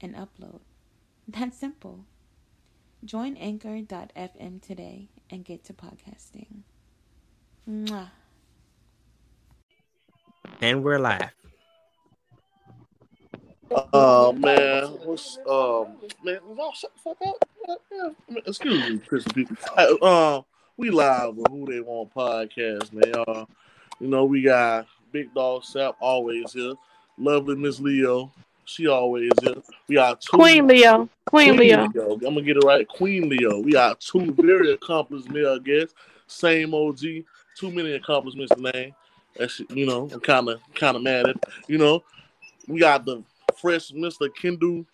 and upload. That's simple. Join anchor.fm today and get to podcasting. Mwah. And we're live. Oh man, what's um man? Y'all shut the fuck up. Yeah, Excuse me, Chris. people. Hey, um, we live with Who They Want podcast, man. Y'all, you know we got Big Dog Sap always here. Lovely Miss Leo, she always is. We are two Queen Leo. Queen, Leo. I'm gonna get it right. Queen Leo. We got two very accomplished male guests. Same OG. Too many accomplishments to name. That's you know, I'm kinda kinda mad at you know. We got the fresh Mr. Kindu.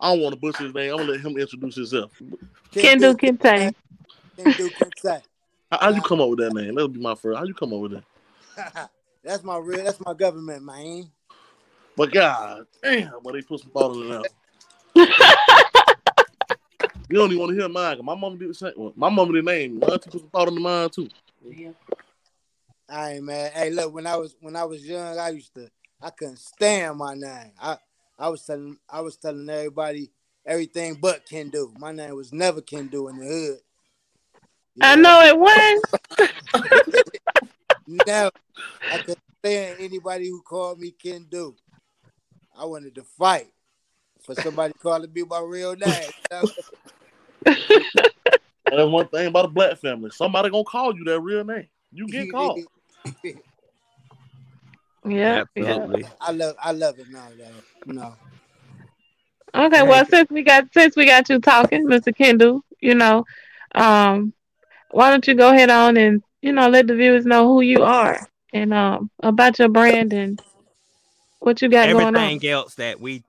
I don't want to butcher his name. I'm gonna let him introduce himself. Kindu Kinte. Kindu Kinte. How, how you come up with that name? That'll be my first. How you come up with that? that's my real. That's my government, man. But God damn, but they put some thought in it You don't even want to hear mine. My mom did the same. Well, my mom did name. My auntie put some thought in mine too. Yeah. All right, man. Hey, look. When I was when I was young, I used to. I couldn't stand my name. I I was telling I was telling everybody everything but can do. My name was never can do in the hood. You I know it was. Never. I couldn't stand anybody who called me can do. I wanted to fight for somebody calling me my real name. you know? And one thing about a black family. Somebody gonna call you that real name. You get called. Yeah, yeah. Absolutely. I love I love it now, though. No. Okay, well since we got since we got you talking, Mr. Kendall, you know, um, why don't you go ahead on and you know let the viewers know who you are and um about your brand and what you got going on. Everything else that we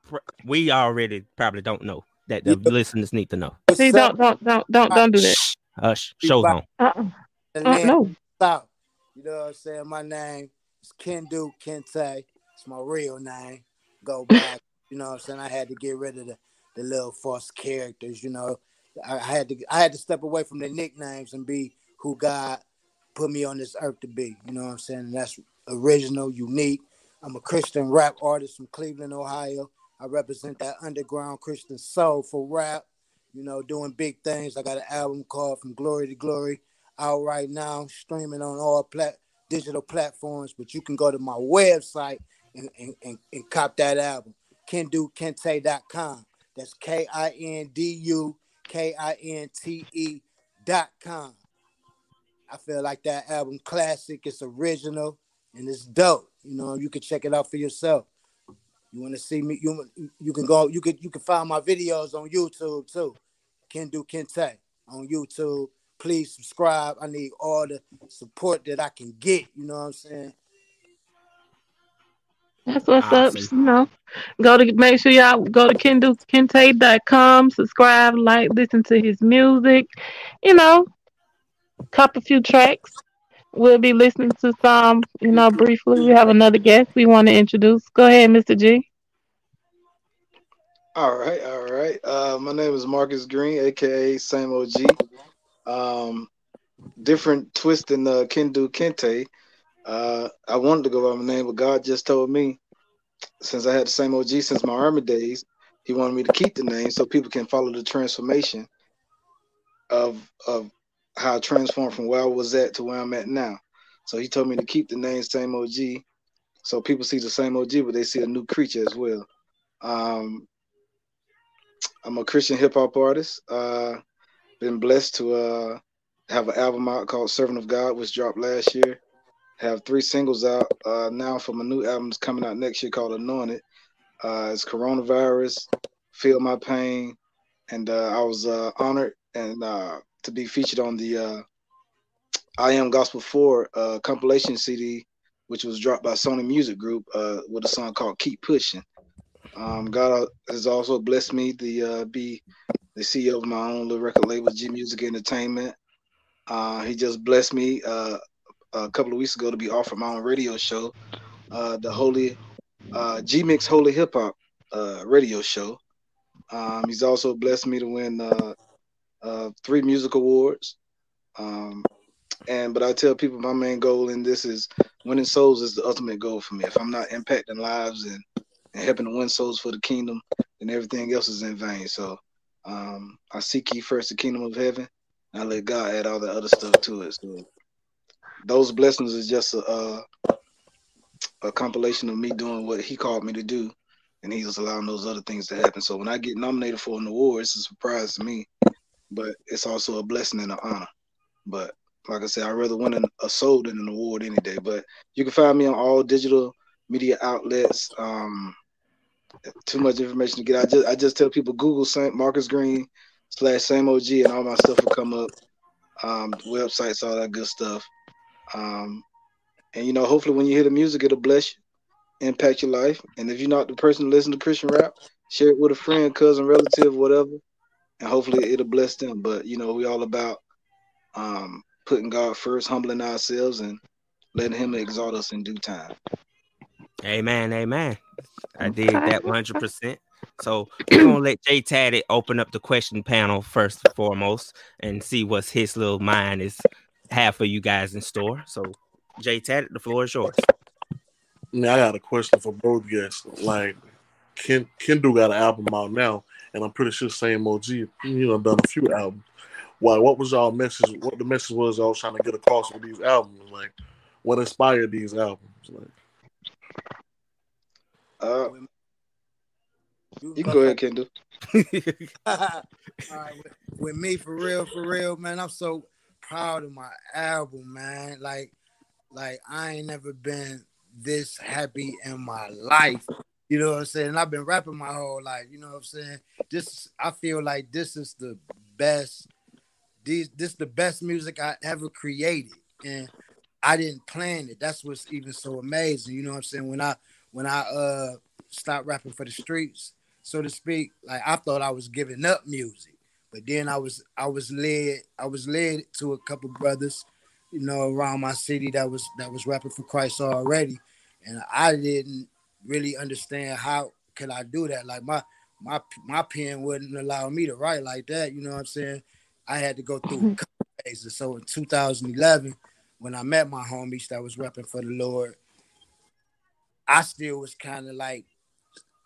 we already probably don't know that the listeners need to know. See, don't don't don't don't don't do that. Shh, hush, show on. Uh-uh. And Uh, no. South. You know what I'm saying? My name is Kindu Kinte. It's my real name. Go back. you know what I'm saying? I had to get rid of the, the little false characters, you know. I, I had to I had to step away from the nicknames and be who God put me on this earth to be. You know what I'm saying? And that's original, unique. I'm a Christian rap artist from Cleveland, Ohio. I represent that underground Christian soul for rap, you know, doing big things. I got an album called From Glory to Glory out right now, streaming on all plat- digital platforms. But you can go to my website and, and, and, and cop that album, kindukinte.com. That's K I N D U K I N T E dot com. I feel like that album classic. It's original and it's dope. You know, you can check it out for yourself. You want to see me? You you can go. You could you can find my videos on YouTube too. Kindu Kinte on YouTube. Please subscribe. I need all the support that I can get. You know what I'm saying? That's what's Awesome. up. You know, go to make sure y'all go to kindukinte.com, subscribe, like, listen to his music. You know, cop a few tracks. We'll be listening to some, you know, briefly. We have another guest we want to introduce. Go ahead, Mr. G. All right, all right. Uh, my name is Marcus Green, aka Same OG. Um, different twist than uh, Kindu Kinte. Uh, I wanted to go by my name, but God just told me since I had the same OG since my army days, He wanted me to keep the name so people can follow the transformation of of how I transformed from where I was at to where I'm at now. So He told me to keep the name Same OG, so people see the same OG, but they see a new creature as well. Um, I'm a Christian hip hop artist. Uh, been blessed to uh, have an album out called Servant of God, which dropped last year. Have three singles out uh, now for my new album that's coming out next year called Anointed. Uh, it's Coronavirus, Feel My Pain, and uh, I was uh, honored and uh, to be featured on the uh, I Am Gospel 4 uh, compilation CD, which was dropped by Sony Music Group uh, with a song called Keep Pushing. Um, God has also blessed me to uh, be the CEO of my own little record label, G Music Entertainment. Uh, he just blessed me uh, a couple of weeks ago to be offered my own radio show, the Holy G Mix Holy Hip Hop radio show. Um, he's also blessed me to win uh, uh, three music awards. Um, and but I tell people my main goal in this is winning souls is the ultimate goal for me. If I'm not impacting lives and, and helping to win souls for the kingdom, then everything else is in vain. So um, I seek ye first the kingdom of heaven. I let God add all the other stuff to it. So those blessings is just a, a, a compilation of me doing what He called me to do, and He's allowing those other things to happen. So when I get nominated for an award, it's a surprise to me, but it's also a blessing and an honor. But like I said, I'd rather win an, a soul than an award any day. But you can find me on all digital media outlets. Um, too much information to get. I just I just tell people Google Saint Marcus Green slash same OG and all my stuff will come up. Um, websites, all that good stuff. Um, and you know, hopefully when you hear the music, it'll bless you, impact your life. And if you're not the person to listen to Christian rap, share it with a friend, cousin, relative, whatever, and hopefully it'll bless them. But you know, we all about um putting God first, humbling ourselves, and letting Him exalt us in due time. Amen, amen. I did that 100. percent So we're gonna let Jay Taddy open up the question panel first and foremost, and see what's his little mind is have for you guys in store. So Jay Taddy, the floor is yours. Now I got a question for both guests. Like, Ken Kendall got an album out now, and I'm pretty sure Same OG, you know, done a few albums. Why? What was y'all message? What the message was? I was trying to get across with these albums. Like, what inspired these albums? Like, Uh, you can go ahead, Kendall. All right, with, with me for real, for real, man. I'm so proud of my album, man. Like, like I ain't never been this happy in my life. You know what I'm saying? And I've been rapping my whole life. You know what I'm saying? This I feel like this is the best. These this the best music I ever created, and I didn't plan it. That's what's even so amazing. You know what I'm saying? When I when I uh stopped rapping for the streets, so to speak, like I thought I was giving up music, but then I was I was led I was led to a couple brothers, you know, around my city that was that was rapping for Christ already, and I didn't really understand how could I do that. Like my my my pen wouldn't allow me to write like that. You know what I'm saying? I had to go through a mm-hmm. couple phases. So in 2011, when I met my homies that was rapping for the Lord, I still was kind of like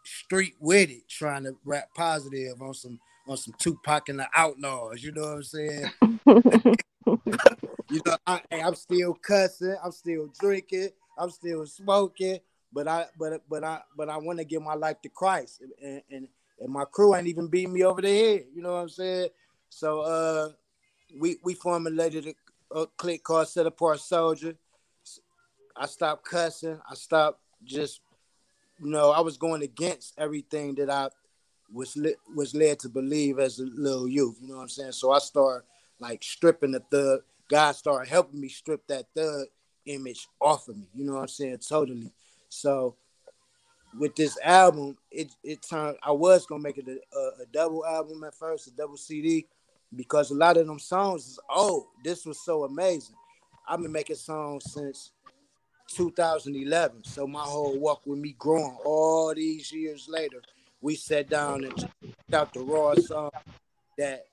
street with it, trying to rap positive on some on some Tupac and the Outlaws. You know what I'm saying? you know, I, I'm still cussing, I'm still drinking, I'm still smoking, but I but but I but I want to give my life to Christ, and, and and my crew ain't even beating me over the head. You know what I'm saying? So uh, we we formulated a, a clique called Set Apart Soldier. I stopped cussing. I stopped just you know I was going against everything that I was li- was led to believe as a little youth. You know what I'm saying? So I started like stripping the thug. God started helping me strip that thug image off of me. You know what I'm saying? Totally. So with this album, it it turned. I was gonna make it a, a, a double album at first, a double CD, because a lot of them songs is old. This was so amazing. I've been making songs since 2011. So my whole walk with me growing all these years later, we sat down and checked out the raw song that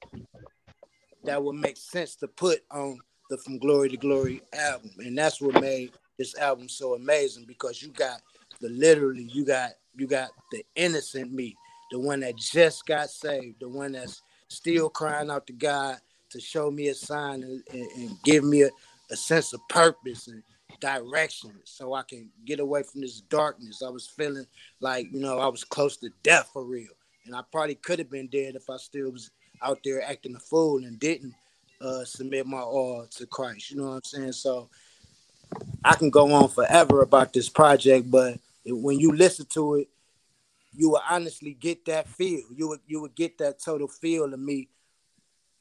that would make sense to put on the From Glory to Glory album. And that's what made this album so amazing because you got the literally you got you got the innocent me, the one that just got saved, the one that's still crying out to God to show me a sign and, and, and give me a, a sense of purpose and direction so I can get away from this darkness. I was feeling like, you know, I was close to death for real. And I probably could have been dead if I still was out there acting a fool and didn't uh, submit my all to Christ. You know what I'm saying? So I can go on forever about this project, but when you listen to it, you will honestly get that feel. You would you would get that total feel of me.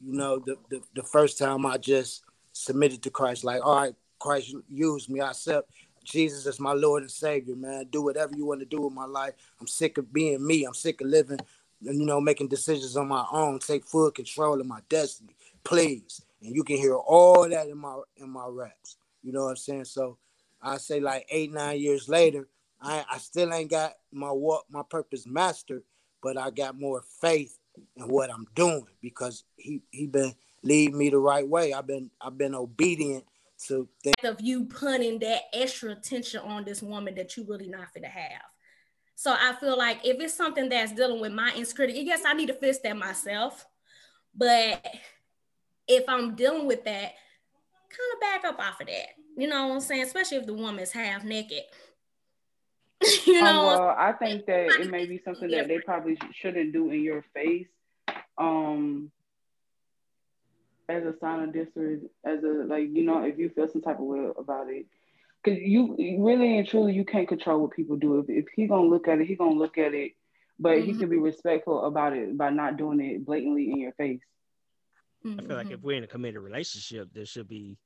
You know, the, the the first time I just submitted to Christ, like, all right, Christ used me. I accept Jesus is my Lord and Savior, man. Do whatever you want to do with my life. I'm sick of being me. I'm sick of living, and you know, making decisions on my own. Take full control of my destiny, please. And you can hear all that in my in my raps. You know what I'm saying? So I say like eight, nine years later, I, I still ain't got my what my purpose mastered, but I got more faith in what I'm doing because he he been leading me the right way. I've been I've been obedient to things. of you putting that extra attention on this woman that you really not fit to have. So I feel like if it's something that's dealing with my insecurity, yes, I need to fix that myself. But if I'm dealing with that, kind of back up off of that. You know what I'm saying? Especially if the woman's half naked. you Um, know, well, I think that it may be something that they probably sh- shouldn't do in your face, um, as a sign of disrespect, as a like you know, if you feel some type of way about it, because you really and truly you can't control what people do. If if he gonna look at it, he gonna look at it, but he Mhm. can be respectful about it by not doing it blatantly in your face. I feel like if we're in a committed relationship, there should be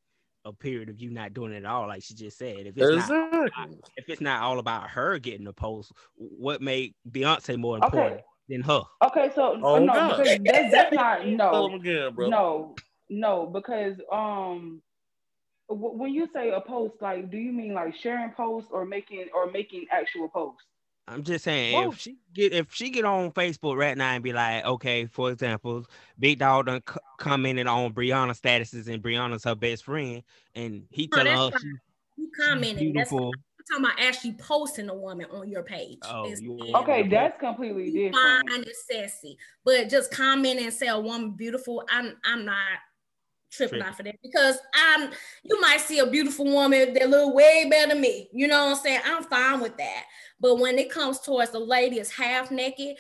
a period of you not doing it at all, like she just said. If it's not if it's not all about her getting the post, what made Beyonce more important Okay. than her? Okay, so Oh, no, God. because that's, that's not no. again, bro. No, no, because um, w- when you say a post, like, do you mean like sharing posts or making or making actual posts? I'm just saying Both. if she get if she get on Facebook right now and be like, okay, for example, Big Dog done c- commented on Brianna statuses and Brianna's her best friend, and he No, telling her that's she, you commenting. That's beautiful. I'm talking about actually posting a woman on your page. Oh, you- Okay, that's completely you different. fine and sassy, but just comment and say a woman beautiful. I'm I'm not tripping off of that because I'm you might see a beautiful woman that look way better than me. You know what I'm saying? I'm fine with that. But when it comes towards the lady is half naked,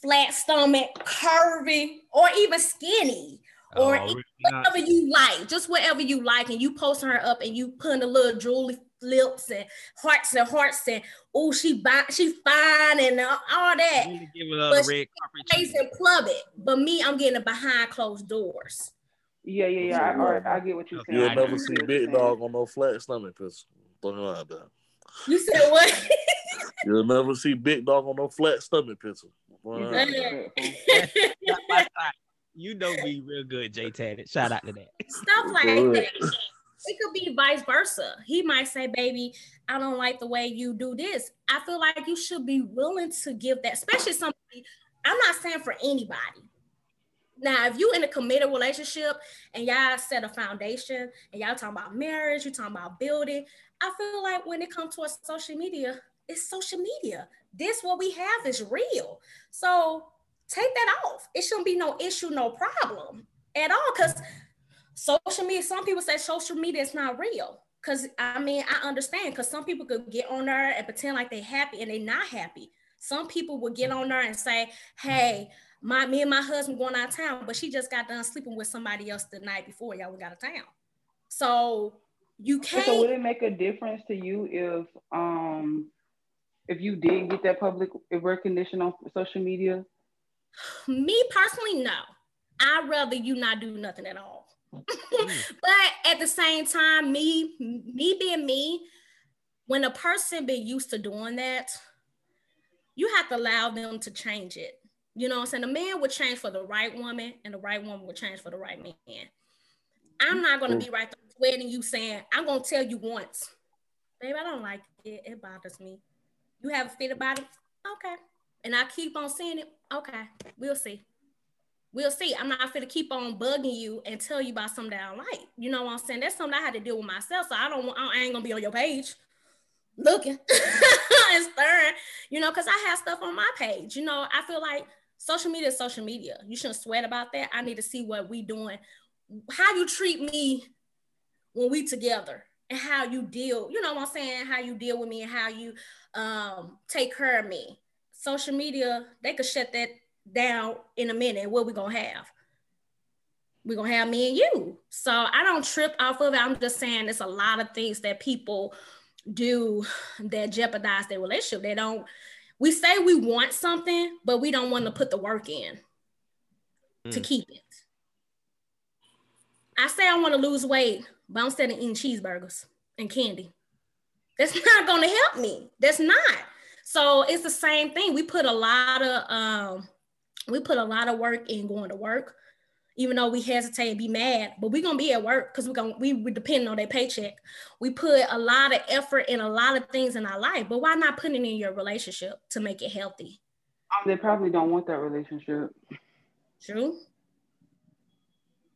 flat stomach, curvy, or even skinny, or Oh, really? whatever you like, just whatever you like, and you posting her up and you putting a little jewelry lips and hearts and hearts and oh she bi- she fine and all all that. Give it But red carpet Face treatment. and club it, but me, I'm getting it behind closed doors. Yeah, yeah, yeah. I, all right, I get what you're saying. You'll never see get Big. Dog on no flat stomach picture. Throwing it out there. You said what? You'll never see Big Dog on no flat stomach picture. Throwing it out there. Disrespectful. You know me real good, Jay Tannen. Shout out to that. Stuff like that. It could be vice versa. He might say, "Baby, I don't like the way you do this." I feel like you should be willing to give that, especially somebody. I'm not saying for anybody. Now, if you in a committed relationship and y'all set a foundation and y'all talking about marriage, you talking about building, I feel like when it comes to social media, it's social media. This what we have is real. So take that off. It shouldn't be no issue, no problem at all. Because social media, some people say social media is not real. Cause I mean, I understand because some people could get on there and pretend like they're happy and they're not happy. Some people would get on there and say, Hey, my me and my husband going out of town, but she just got done sleeping with somebody else the night before y'all went out of town. So you can't So would it make a difference to you if um if you did get that public recognition on social media? Me personally, no. I'd rather you not do nothing at all. but at the same time, me, me being me, when a person been used to doing that, you have to allow them to change it. You know I'm saying? The man would change for the right woman, and the right woman would change for the right man. I'm not gonna be right there sweating you saying, I'm gonna tell you once, babe, I don't like it. It bothers me. You have a fit about it? Okay. And I keep on saying it. Okay, we'll see. We'll see. I'm not gonna keep on bugging you and tell you about something that I like. You know what I'm saying? That's something I had to deal with myself. So I don't want I ain't gonna be on your page looking and staring, you know, because I have stuff on my page. You know, I feel like social media is social media. You shouldn't sweat about that. I need to see what we doing, how you treat me when we together and how you deal, you know what I'm saying, how you deal with me and how you um take care of me. Social media, they could shut that down in a minute. What we gonna have? We're gonna have me and you. So I don't trip off of it. I'm just saying there's a lot of things that people do that jeopardize their relationship. They don't, we say we want something, but we don't want to put the work in to Mm. keep it. I say I want to lose weight, but I'm still eating cheeseburgers and candy. That's not gonna help me. That's not. So it's the same thing. We put a lot of um, we put a lot of work in going to work, even though we hesitate and be mad, but we're gonna be at work because we're gonna we we depending on that paycheck. We put a lot of effort in a lot of things in our life, but why not put it in your relationship to make it healthy? Um, they probably don't want that relationship. True.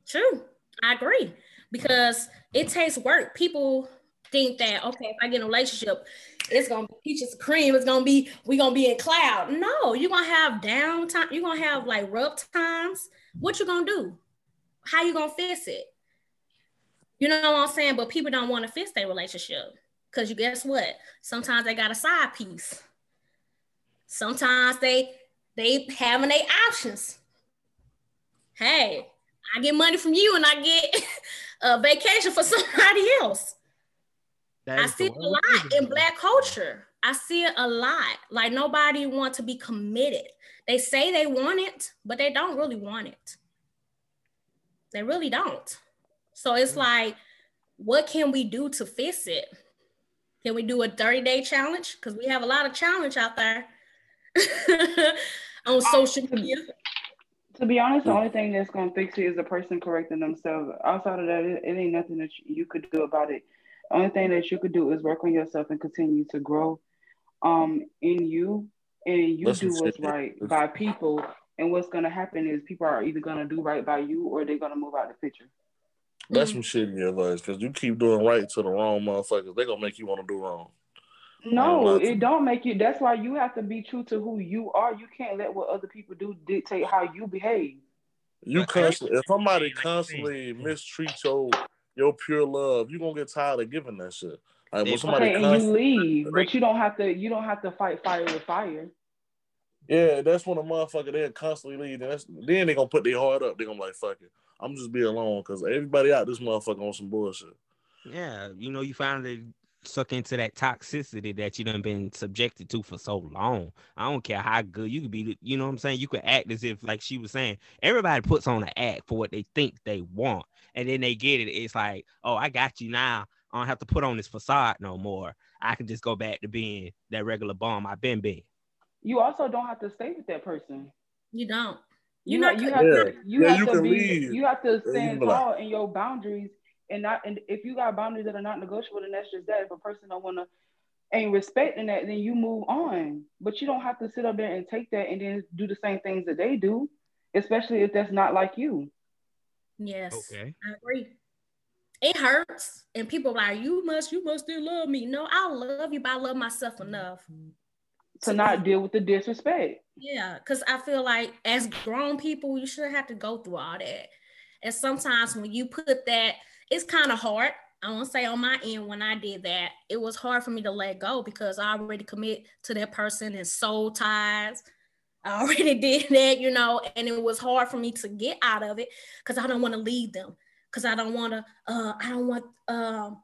True. I agree. Because it takes work. People think that okay, if I get in a relationship, it's gonna be peaches and cream. It's gonna be we gonna be in cloud. No, you're gonna have downtime. You're gonna have like rough times. What you gonna do? How you gonna fix it? You know what I'm saying? But people don't want to fix their relationship because you guess what? Sometimes they got a side piece. Sometimes they they having their options. Hey, I get money from you and I get a vacation for somebody else. I see it a lot in black culture. I see it a lot. Like nobody want to be committed. They say they want it, but they don't really want it. They really don't. So it's Mm. like, what can we do to fix it? Can we do a 30 day challenge? Because we have a lot of challenge out there on social media. To be honest, the only thing that's gonna fix it is the person correcting themselves. Outside of that, it, it ain't nothing that you, you could do about it. The only thing that you could do is work on yourself and continue to grow um in you and you That's do what's shit. right by people. And what's gonna happen is people are either gonna do right by you or they're gonna move out of the picture. That's some shitty advice because you keep doing right to the wrong motherfuckers. They're gonna make you want to do wrong. No, lie to it don't make you. That's why you have to be true to who you are. You can't let what other people do dictate how you behave. You But- constantly, if somebody constantly mistreats your your pure love, you're gonna get tired of giving that shit. Like when somebody Okay, and you leave, but you don't have to. You don't have to fight fire with fire. yeah, that's when a motherfucker they constantly leave. And that's, then they gonna put their heart up. They gonna be like, fuck it, I'm just be alone because everybody out this motherfucker on some bullshit. Yeah, you know, you finally suck into that toxicity that you done been subjected to for so long. I don't care how good you could be, you know what I'm saying? You could act as if, like she was saying, everybody puts on an act for what they think they want. And then they get it. It's like, oh, I got you now. I don't have to put on this facade no more. I can just go back to being that regular bum I've been being. You also don't have to stay with that person. You don't. You You're know, not you have Yeah. to. You Yeah, have you to be. leave. You have to Yeah, stand can be like- tall in your boundaries, and not. And if you got boundaries that are not negotiable, then that's just that. If a person don't want to ain't respecting that, then you move on. But you don't have to sit up there and take that and then do the same things that they do, especially if that's not like you. Yes. Okay. I agree. It hurts. And people are like, you must, you must still love me. No, I love you, but I love myself enough. To not deal with the disrespect. Yeah, because I feel like as grown people, you shouldn't have to go through all that. And sometimes when you put that, it's kind of hard. I won't say on my end when I did that, it was hard for me to let go because I already commit to that person and soul ties. I already did that, you know, and it was hard for me to get out of it because I don't want to leave them. Because I don't want to, uh, I don't want um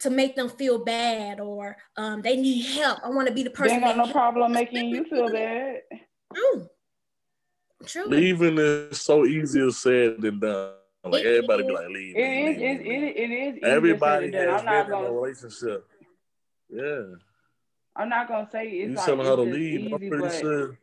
to make them feel bad or um, they need help. I want to be the They person ain't got no problem making you feel bad. True. True. Leaving is so easier said than done. Like It everybody be like, leave, It leave, is. leave, It, leave, it, it is. Everybody said has I'm not been in a relationship. Yeah, I'm not gonna say it's you like telling it's her to just leave. I'm pretty sure.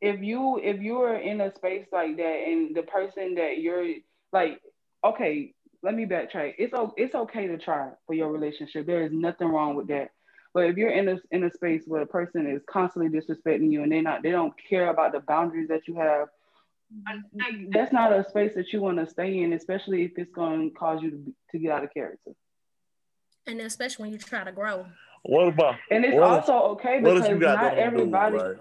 if you if you're in a space like that and the person that you're like, okay, let me backtrack. It's o- it's okay to try for your relationship. There is nothing wrong with that. But if you're in a in a space where a person is constantly disrespecting you and they not they don't care about the boundaries that you have, like, that's not a space that you want to stay in, especially if it's going to cause you to, be- to get out of character. and especially when you try to grow. What about? And it's what if- also okay because you not them on everybody. right?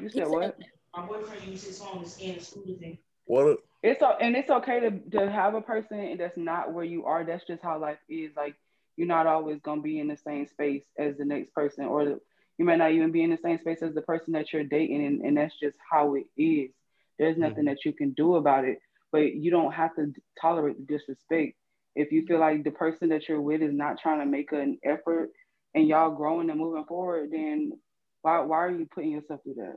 You said what? My boyfriend used his phone to scan the school thing. What? if- It's and it's okay to, to have a person that's not where you are. That's just how life is. Like you're not always gonna be in the same space as the next person, or the, you might not even be in the same space as the person that you're dating, and, and that's just how it is. There's mm-hmm. nothing that you can do about it, but you don't have to tolerate the disrespect. If you feel like the person that you're with is not trying to make an effort and y'all growing and moving forward, then why why are you putting yourself through that?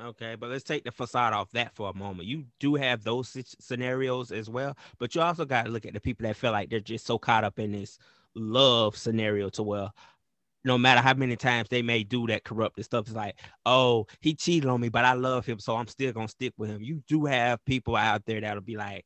Okay, but let's take the facade off that for a moment. You do have those scenarios as well, but you also got to look at the people that feel like they're just so caught up in this love scenario to where no matter how many times they may do that corrupted stuff, it's like, oh, he cheated on me, but I love him, so I'm still gonna stick with him. You do have people out there that'll be like,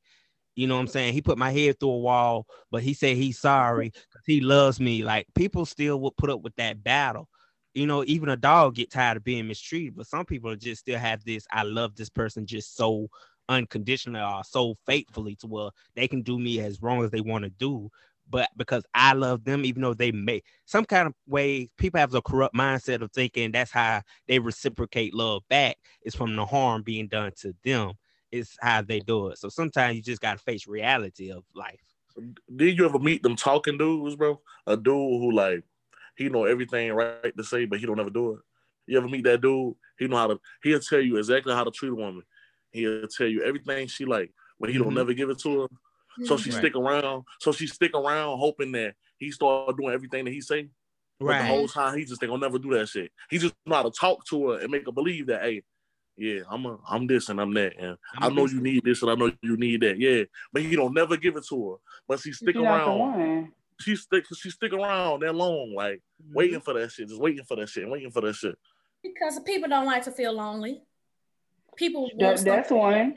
you know what I'm saying? He put my head through a wall, but he said he's sorry because he loves me. Like people still will put up with that battle. You know, even a dog get tired of being mistreated, but some people just still have this. I love this person just so unconditionally or so faithfully to where they can do me as wrong as they want to do. But because I love them, even though they may some kind of way, people have a corrupt mindset of thinking that's how they reciprocate love back is from the harm being done to them is how they do it. So sometimes you just gotta face reality of life. Did you ever meet them talking dudes, bro? A dude who like he know everything right to say, but he don't ever do it. You ever meet that dude? He know how to. He'll tell you exactly how to treat a woman. He'll tell you everything she like, but he don't Mhm. never give it to her. So she Right. stick around. So she stick around, hoping that he start doing everything that he say. But the whole time he just think I'll never do that shit. He just know how to talk to her and make her believe that, hey, yeah, I'm a, I'm this and I'm that, and I'm I know you need this and I know you need that, yeah. But he don't never give it to her. But she stick around. One. She stick, she stick around that long, like waiting mm-hmm. for that shit, just waiting for that shit, and waiting for that shit. Because people don't like to feel lonely. People That, that's something- one.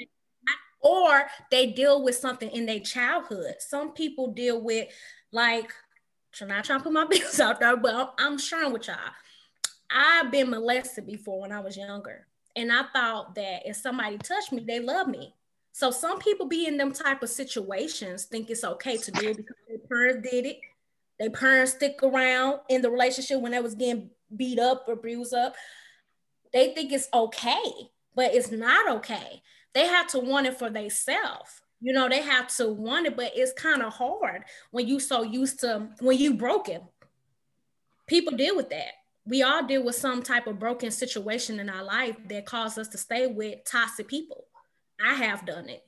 or they deal with something in their childhood. Some people deal with like, I'm not trying to put my business out there, but I'm- I'm sharing with y'all. I've been molested before when I was younger, and I thought that if somebody touched me, they love me. So some people be in them type of situations, think it's okay to do it because their parents did it. Their parents stick around in the relationship when they was getting beat up or bruised up. They think it's okay, but it's not okay they have to want it for themselves. You know, they have to want it, but it's kind of hard when you so used to when you broken. People deal with that. We all deal with some type of broken situation in our life that caused us to stay with toxic people. I have done it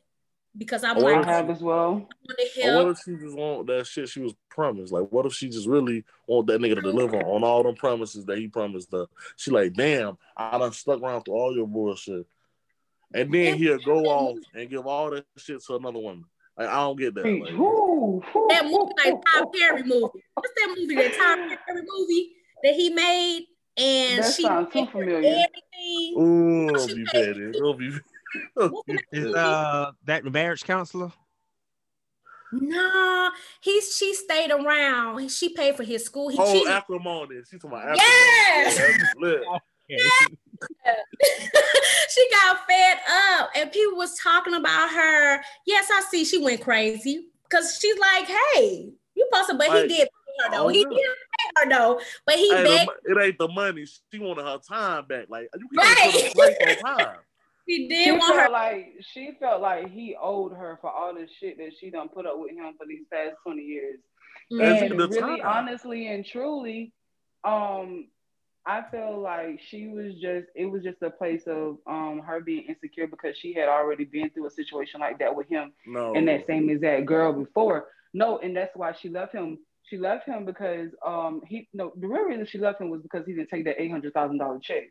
because I'm Or like, I have as well. I want to Or what if she just want that shit she was promised? Like, what if she just really want that nigga to deliver mm. on all them promises that he promised her? She like, damn, I done stuck around through all your bullshit. And then he'll go off and give all that shit to another woman. Like, I don't get that. Like, Woo, woo, That movie, like woo, Tyler. Perry movie. What's that movie? That Tyler Perry movie that he made, and That she sounds too familiar. everything. ooh, What don't she be paid? petty. Don't be. Don't be Is petty. uh that marriage counselor? No, he's she stayed around. She paid for his school. He Oh, cheated. acrimony. She's talking about Yes! acrimony. That's she got fed up, and people was talking about her. Yes, I see. She went crazy because she's like, "Hey, you supposed to," but Like, he did pay her though. oh, He yeah. did pay her though, but he Hey, begged. it ain't the money. She wanted her time back. Like, you can't put a price on time. He She did want felt her. like she felt like he owed her for all the shit that she done put up with him for these past twenty years. That's And the really, time. honestly, and truly, um, I feel like she was just it was just a place of um her being insecure because she had already been through a situation like that with him No. and that same exact girl before. No, and that's why she left him. She left him because um he no the real reason she left him was because he didn't take that eight hundred thousand dollar check.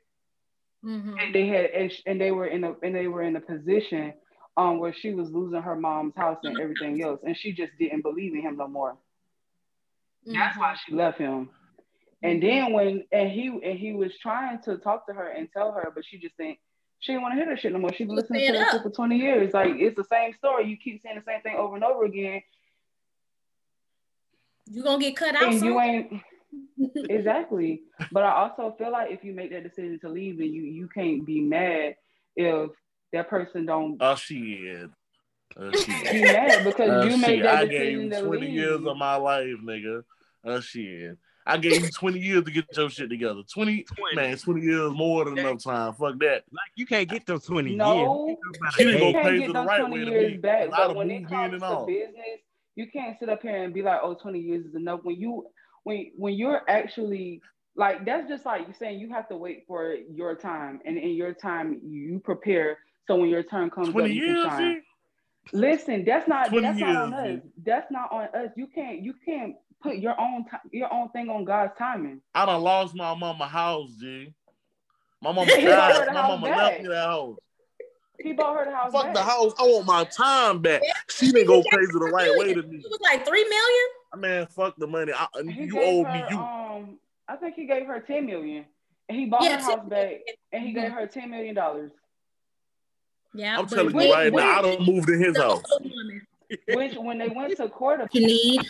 Mhm. And they had and, sh- and they were in a and they were in a position um where she was losing her mom's house and everything else, and she just didn't believe in him no more. That's why she left him. And then when and he and he was trying to talk to her and tell her, but she just didn't. She didn't want to hear that shit no more. She's been listening to that shit for twenty years. Like it's the same story. You keep saying the same thing over and over again, You gonna get cut out and soon? you ain't exactly. But I also feel like if you make that decision to leave, then you you can't be mad if that person don't Oh, shit. Oh, be shit. mad because Oh, you made shit. that I gave decision you 20 leave. years of my life, nigga. Oh, shit. I gave you 20 years to get your shit together. 20, 20. man, 20 years more than enough time. Fuck that. Like you can't get those 20 No. years. You talking about She didn't go pay get the right way to years be. back, A lot but of when it moved in comes to business, you can't sit up here and be like, "Oh, 20 years is enough." When you when when you're actually like that's just like you saying you have to wait for your time, and in your time you prepare so when your turn comes 20 up, you years, can shine. Listen, that's not 20 that's not on years, us. That's not on us. You can't you can't put your own ti- your own thing on God's timing. I done lost my mama house, G. My mama He died. My mama back. left me that house. He bought her the house. Fuck back. the house. I want my time back. She didn't go crazy the right way to me. It was like three million. I mean, fuck the money. I, you owe her, me. You. Um, I think he gave her ten million, and he bought Yeah, her house back, and he gave her ten million dollars. Yeah, I'm telling when- you right when- now. I don't move to his house. Which, when they went to court, You need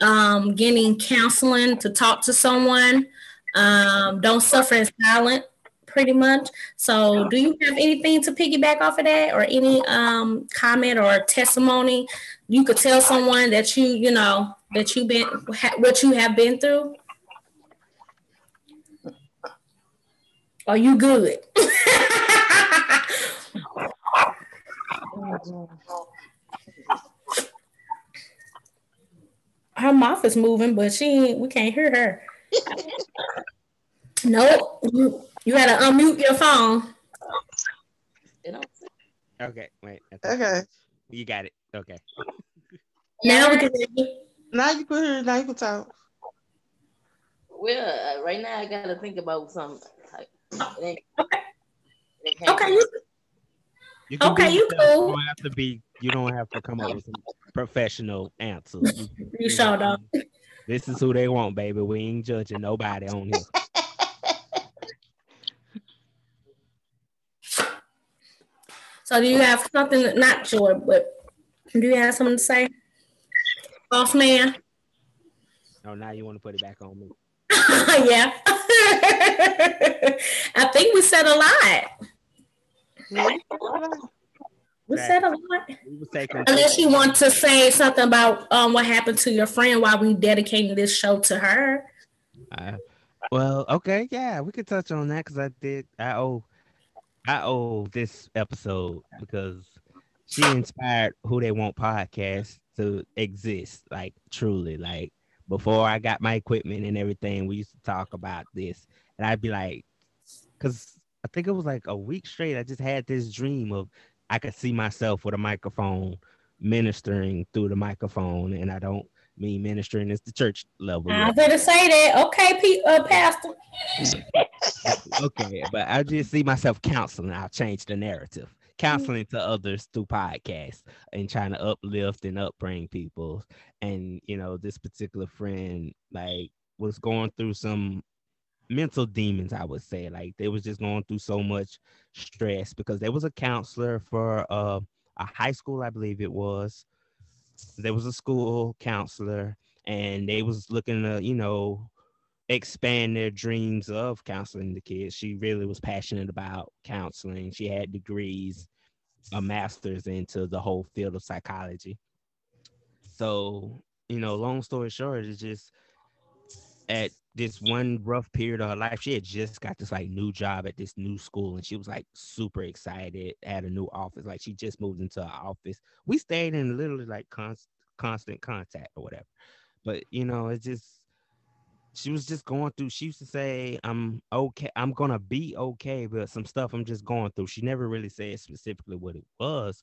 um, getting counseling to talk to someone. Um, don't suffer in silence, pretty much. So, do you have anything to piggyback off of that, or any um, comment or testimony you could tell someone that you, you know, that you've been, ha- what you have been through? Are you good? her mouth is moving, but she we can't hear her. nope. You, you gotta unmute your phone. Okay, wait. Okay. You got it. Okay. Now we can hear you. Now you can hear. Now you can talk. Well, uh, right now I gotta think about something. Like, it ain't- it ain't Okay, you, You Okay, you yourself. cool. You don't have to be. You don't have to come up with some professional answers. You, you sure don't. this is who they want, baby. We ain't judging nobody on here. So, do you have something? Not sure, but do you have something to say, boss man? Oh, now you want to put it back on me. yeah. I think we said a lot. We said a lot. We was taking. Unless you want to say something about um what happened to your friend while we dedicating this show to her. Uh, well, okay, yeah, we could touch on that because I did. I owe, I owe this episode because she inspired who they want podcast to exist. Like truly, like before I got my equipment and everything, we used to talk about this, and I'd be like, because I think it was like a week straight. I just had this dream of I could see myself with a microphone ministering through the microphone, and I don't mean ministering as the church level. I better say that. Okay, Pete, uh, Pastor. okay, but I just see myself counseling. I'll change the narrative. Counseling to others through podcasts and trying to uplift and upbring people. And you know, this particular friend like was going through some mental demons, I would say. Like they was just going through so much stress because there was a counselor for uh, a high school, I believe it was. There was a school counselor, and they was looking to, you know, expand their dreams of counseling the kids. She really was passionate about counseling. She had degrees, a master's into the whole field of psychology. So, you know, long story short, it's just at this one rough period of her life, she had just got this like new job at this new school and she was like super excited, at a new office. Like she just moved into her office. We stayed in literally like const- constant contact or whatever. But you know, it's just she was just going through. She used to say, "I'm okay. I'm gonna be okay," but some stuff I'm just going through. She never really said specifically what it was.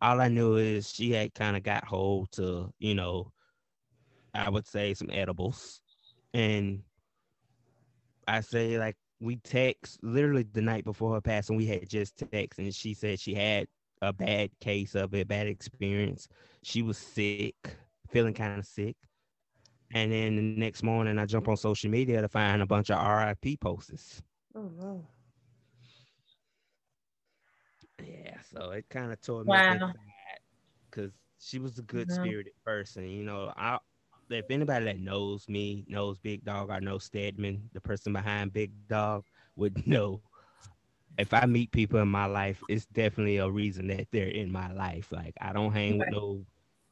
All I knew is she had kind of got hold to, you know, I would say some edibles, and I say like we text literally the night before her passing. We had just text, and she said she had a bad case of it, bad experience. She was sick, feeling kind of sick. And then the next morning, I jump on social media to find a bunch of RIP posts. Oh no. Yeah, so it kind of tore me up Wow. inside because she was a good spirited person. You know, I if anybody that knows me knows Big Dog, I know Stedman, the person behind Big Dog, would know. If I meet people in my life, it's definitely a reason that they're in my life. Like I don't hang with no,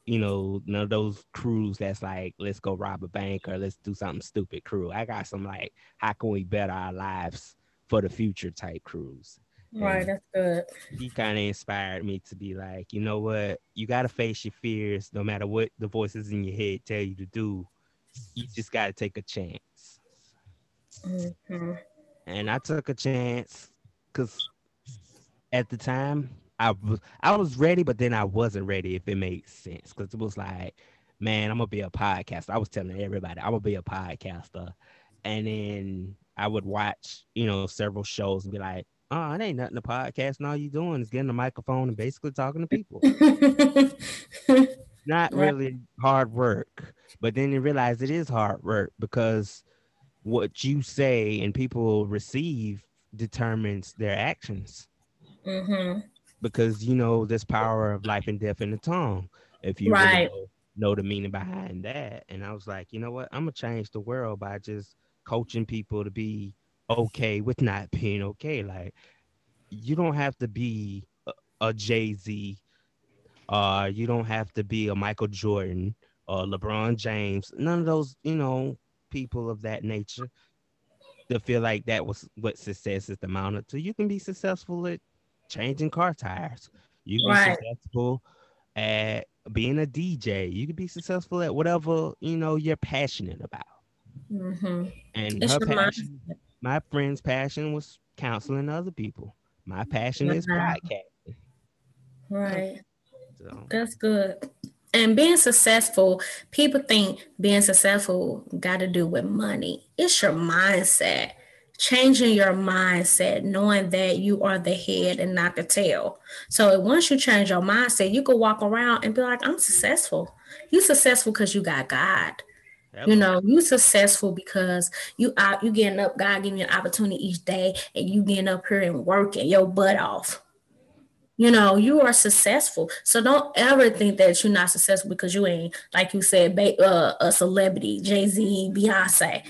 you know, none of those crews that's like, let's go rob a bank or let's do something stupid crew. I got some like, how can we better our lives for the future type crews. Right, that's good. he kind of inspired me to be like, you know what, you got to face your fears no matter what the voices in your head tell you to do. You just got to take a chance. Mhm. And I took a chance because at the time I was I was ready, but then I wasn't ready if it makes sense. Because it was like, man, I'm gonna be a podcaster. I was telling everybody I'm gonna be a podcaster. And then I would watch, you know, several shows and be like, oh, it ain't nothing a podcast. And all you doing is getting a microphone and basically talking to people. Not really hard work. But then you realize it is hard work because what you say and people receive determines their actions. Mm-hmm. Because you know this power of life and death in the tongue. If you really know, know the meaning behind that. And I was like, you know what? I'm gonna change the world by just coaching people to be okay with not being okay. Like you don't have to be a, a Jay Z, uh, you don't have to be a Michael Jordan or LeBron James. None of those, you know, people of that nature to feel like that was what success is amounted to. You can be successful at changing car tires. You can Right. be successful at being a DJ. You can be successful at whatever you know you're passionate about. Mm-hmm. And It's her passion, my friend's passion was counseling other people. My passion is podcasting. Right. So That's good. And being successful, people think being successful got to do with money. It's your mindset. Changing your mindset, knowing that you are the head and not the tail. So once you change your mindset, you can walk around and be like, I'm successful. You successful because you got God. You know, you successful because you out you getting up, God giving you an opportunity each day, and you getting up here and working your butt off. You know you are successful. So don't ever think that you're not successful because you ain't like you said uh, a celebrity jay-z beyonce.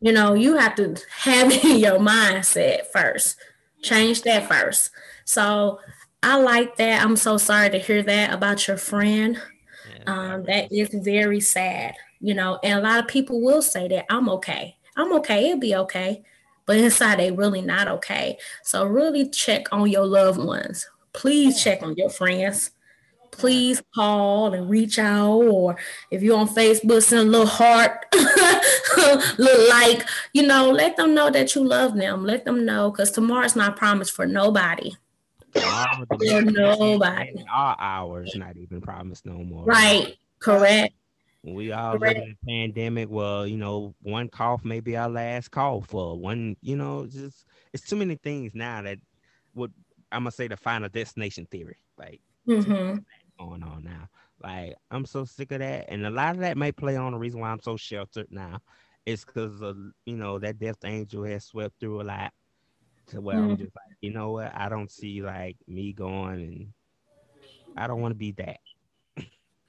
You know you have to have it in your mindset first. Change that first. So i like that. I'm so sorry to hear that about your friend. Um, that is very sad you know and a lot of people will say that i'm okay i'm okay it'll be okay but inside they really not okay. So really check on your loved ones. Please check on your friends. Please call and reach out, or if you're on Facebook, send a little heart, little like, you know, let them know that you love them. Let them know because tomorrow's not promised for nobody. For nobody. Our hours not even promised no more. Right. Correct. We all live in a pandemic. Well, you know, one cough may be our last cough for one. You know, just it's too many things now that would I'm gonna say the final destination theory. Like hmm going on now. Like I'm so sick of that, and a lot of that may play on the reason why I'm so sheltered now. It's because of you know that death angel has swept through a lot. To where I'm Mhm. just like, you know what? I don't see like me going, and I don't want to be that.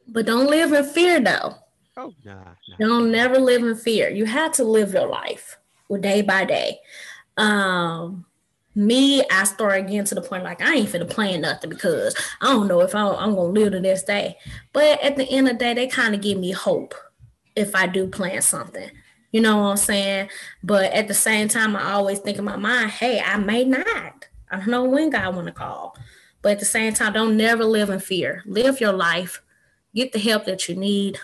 But don't live in fear though. Oh nah, nah. Don't never live in fear. You have to live your life with day by day. Um, me, I start getting to the point like I ain't finna plan nothing because I don't know if I, I'm gonna live to this day. But at the end of the day, they kind of give me hope if I do plan something. You know what I'm saying? But at the same time, I always think in my mind, hey, I may not. I don't know when God want to call. But at the same time, don't never live in fear. Live your life. Get the help that you need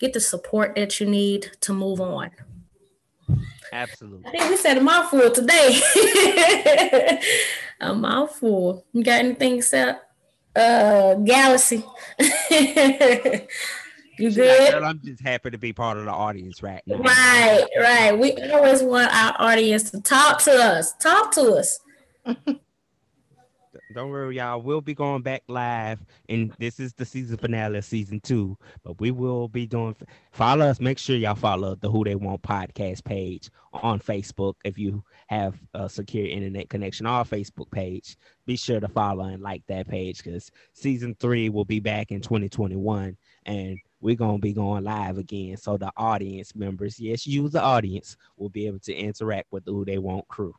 get the support that you need to move on. Absolutely. I think we said a mouthful today. a mouthful. You got anything except uh Galaxy? you good? girl, I'm just happy to be part of the audience right now. Right, right. We always want our audience to talk to us. Talk to us. Don't worry, y'all. We'll be going back live, and this is the season finale of season two. But we will be doing. Follow us. Make sure y'all follow the Who They Want podcast page on Facebook. If you have a secure internet connection, our Facebook page, be sure to follow and like that page because season three will be back in 2021, and we're gonna be going live again. So the audience members, yes, you the audience, will be able to interact with the Who They Want crew.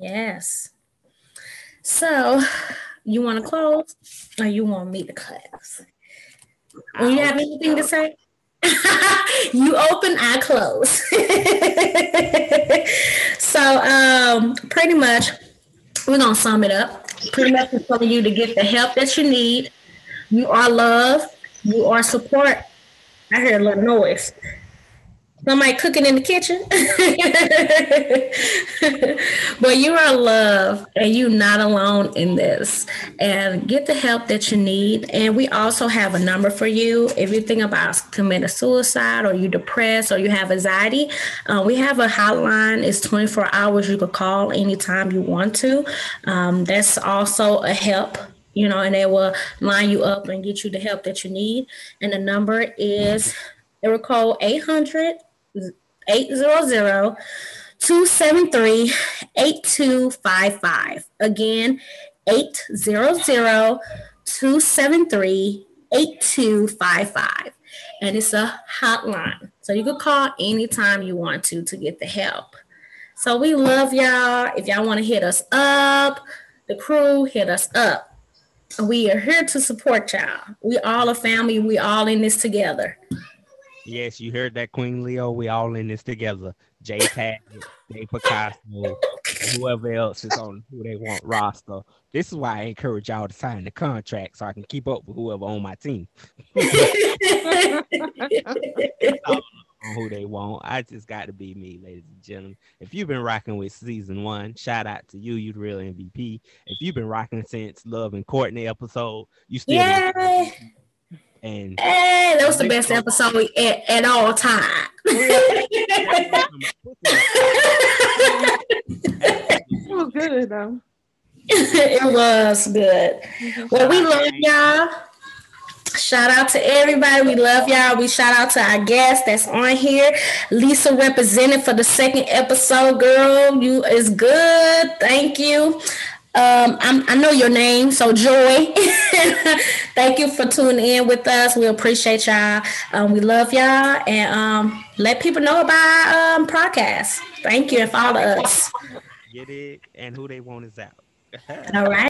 Yes. So, you want to close, or you want me to close? When you have anything to say, you open, I close. so, um, pretty much, we're gonna sum it up. Pretty much, it's for you to get the help that you need. You are love. You are support. I hear a little noise. Somebody cooking in the kitchen. but you are loved and you're not alone in this. And get the help that you need. And we also have a number for you. If you think about committing suicide or you're depressed or you have anxiety, uh, we have a hotline. It's 24 hours. You can call anytime you want to. Um, that's also a help you know, and they will line you up and get you the help that you need. And the number is area code 800 800 273 8255. Again, 800 273 8255. And it's a hotline. So you can call anytime you want to to get the help. So we love y'all. If y'all want to hit us up, the crew, hit us up. We are here to support y'all. We all a family. We all in this together. Yes, you heard that, Queen Leo. We all in this together. Jay Tag, Jay Picasso, whoever else is on who they want roster. This is why I encourage y'all to sign the contract so I can keep up with whoever on my team. who they want. I just got to be me, ladies and gentlemen. If you've been rocking with season one, shout out to you. You the real MVP. If you've been rocking since Love and Courtney episode, you still. Yay! And hey, that was the best episode at, at all time. it was good though. it was good. Mhm. Well, we love y'all. Shout out to everybody. We love y'all. We shout out to our guest that's on here. Lisa represented for the second episode, girl. You is good. Thank you. Um, I'm, i know your name, so Joy. Thank you for tuning in with us. We appreciate y'all. Um, we love y'all, and um, let people know about our um, podcast. Thank you, and follow us. Get it, and who they want is out. All right.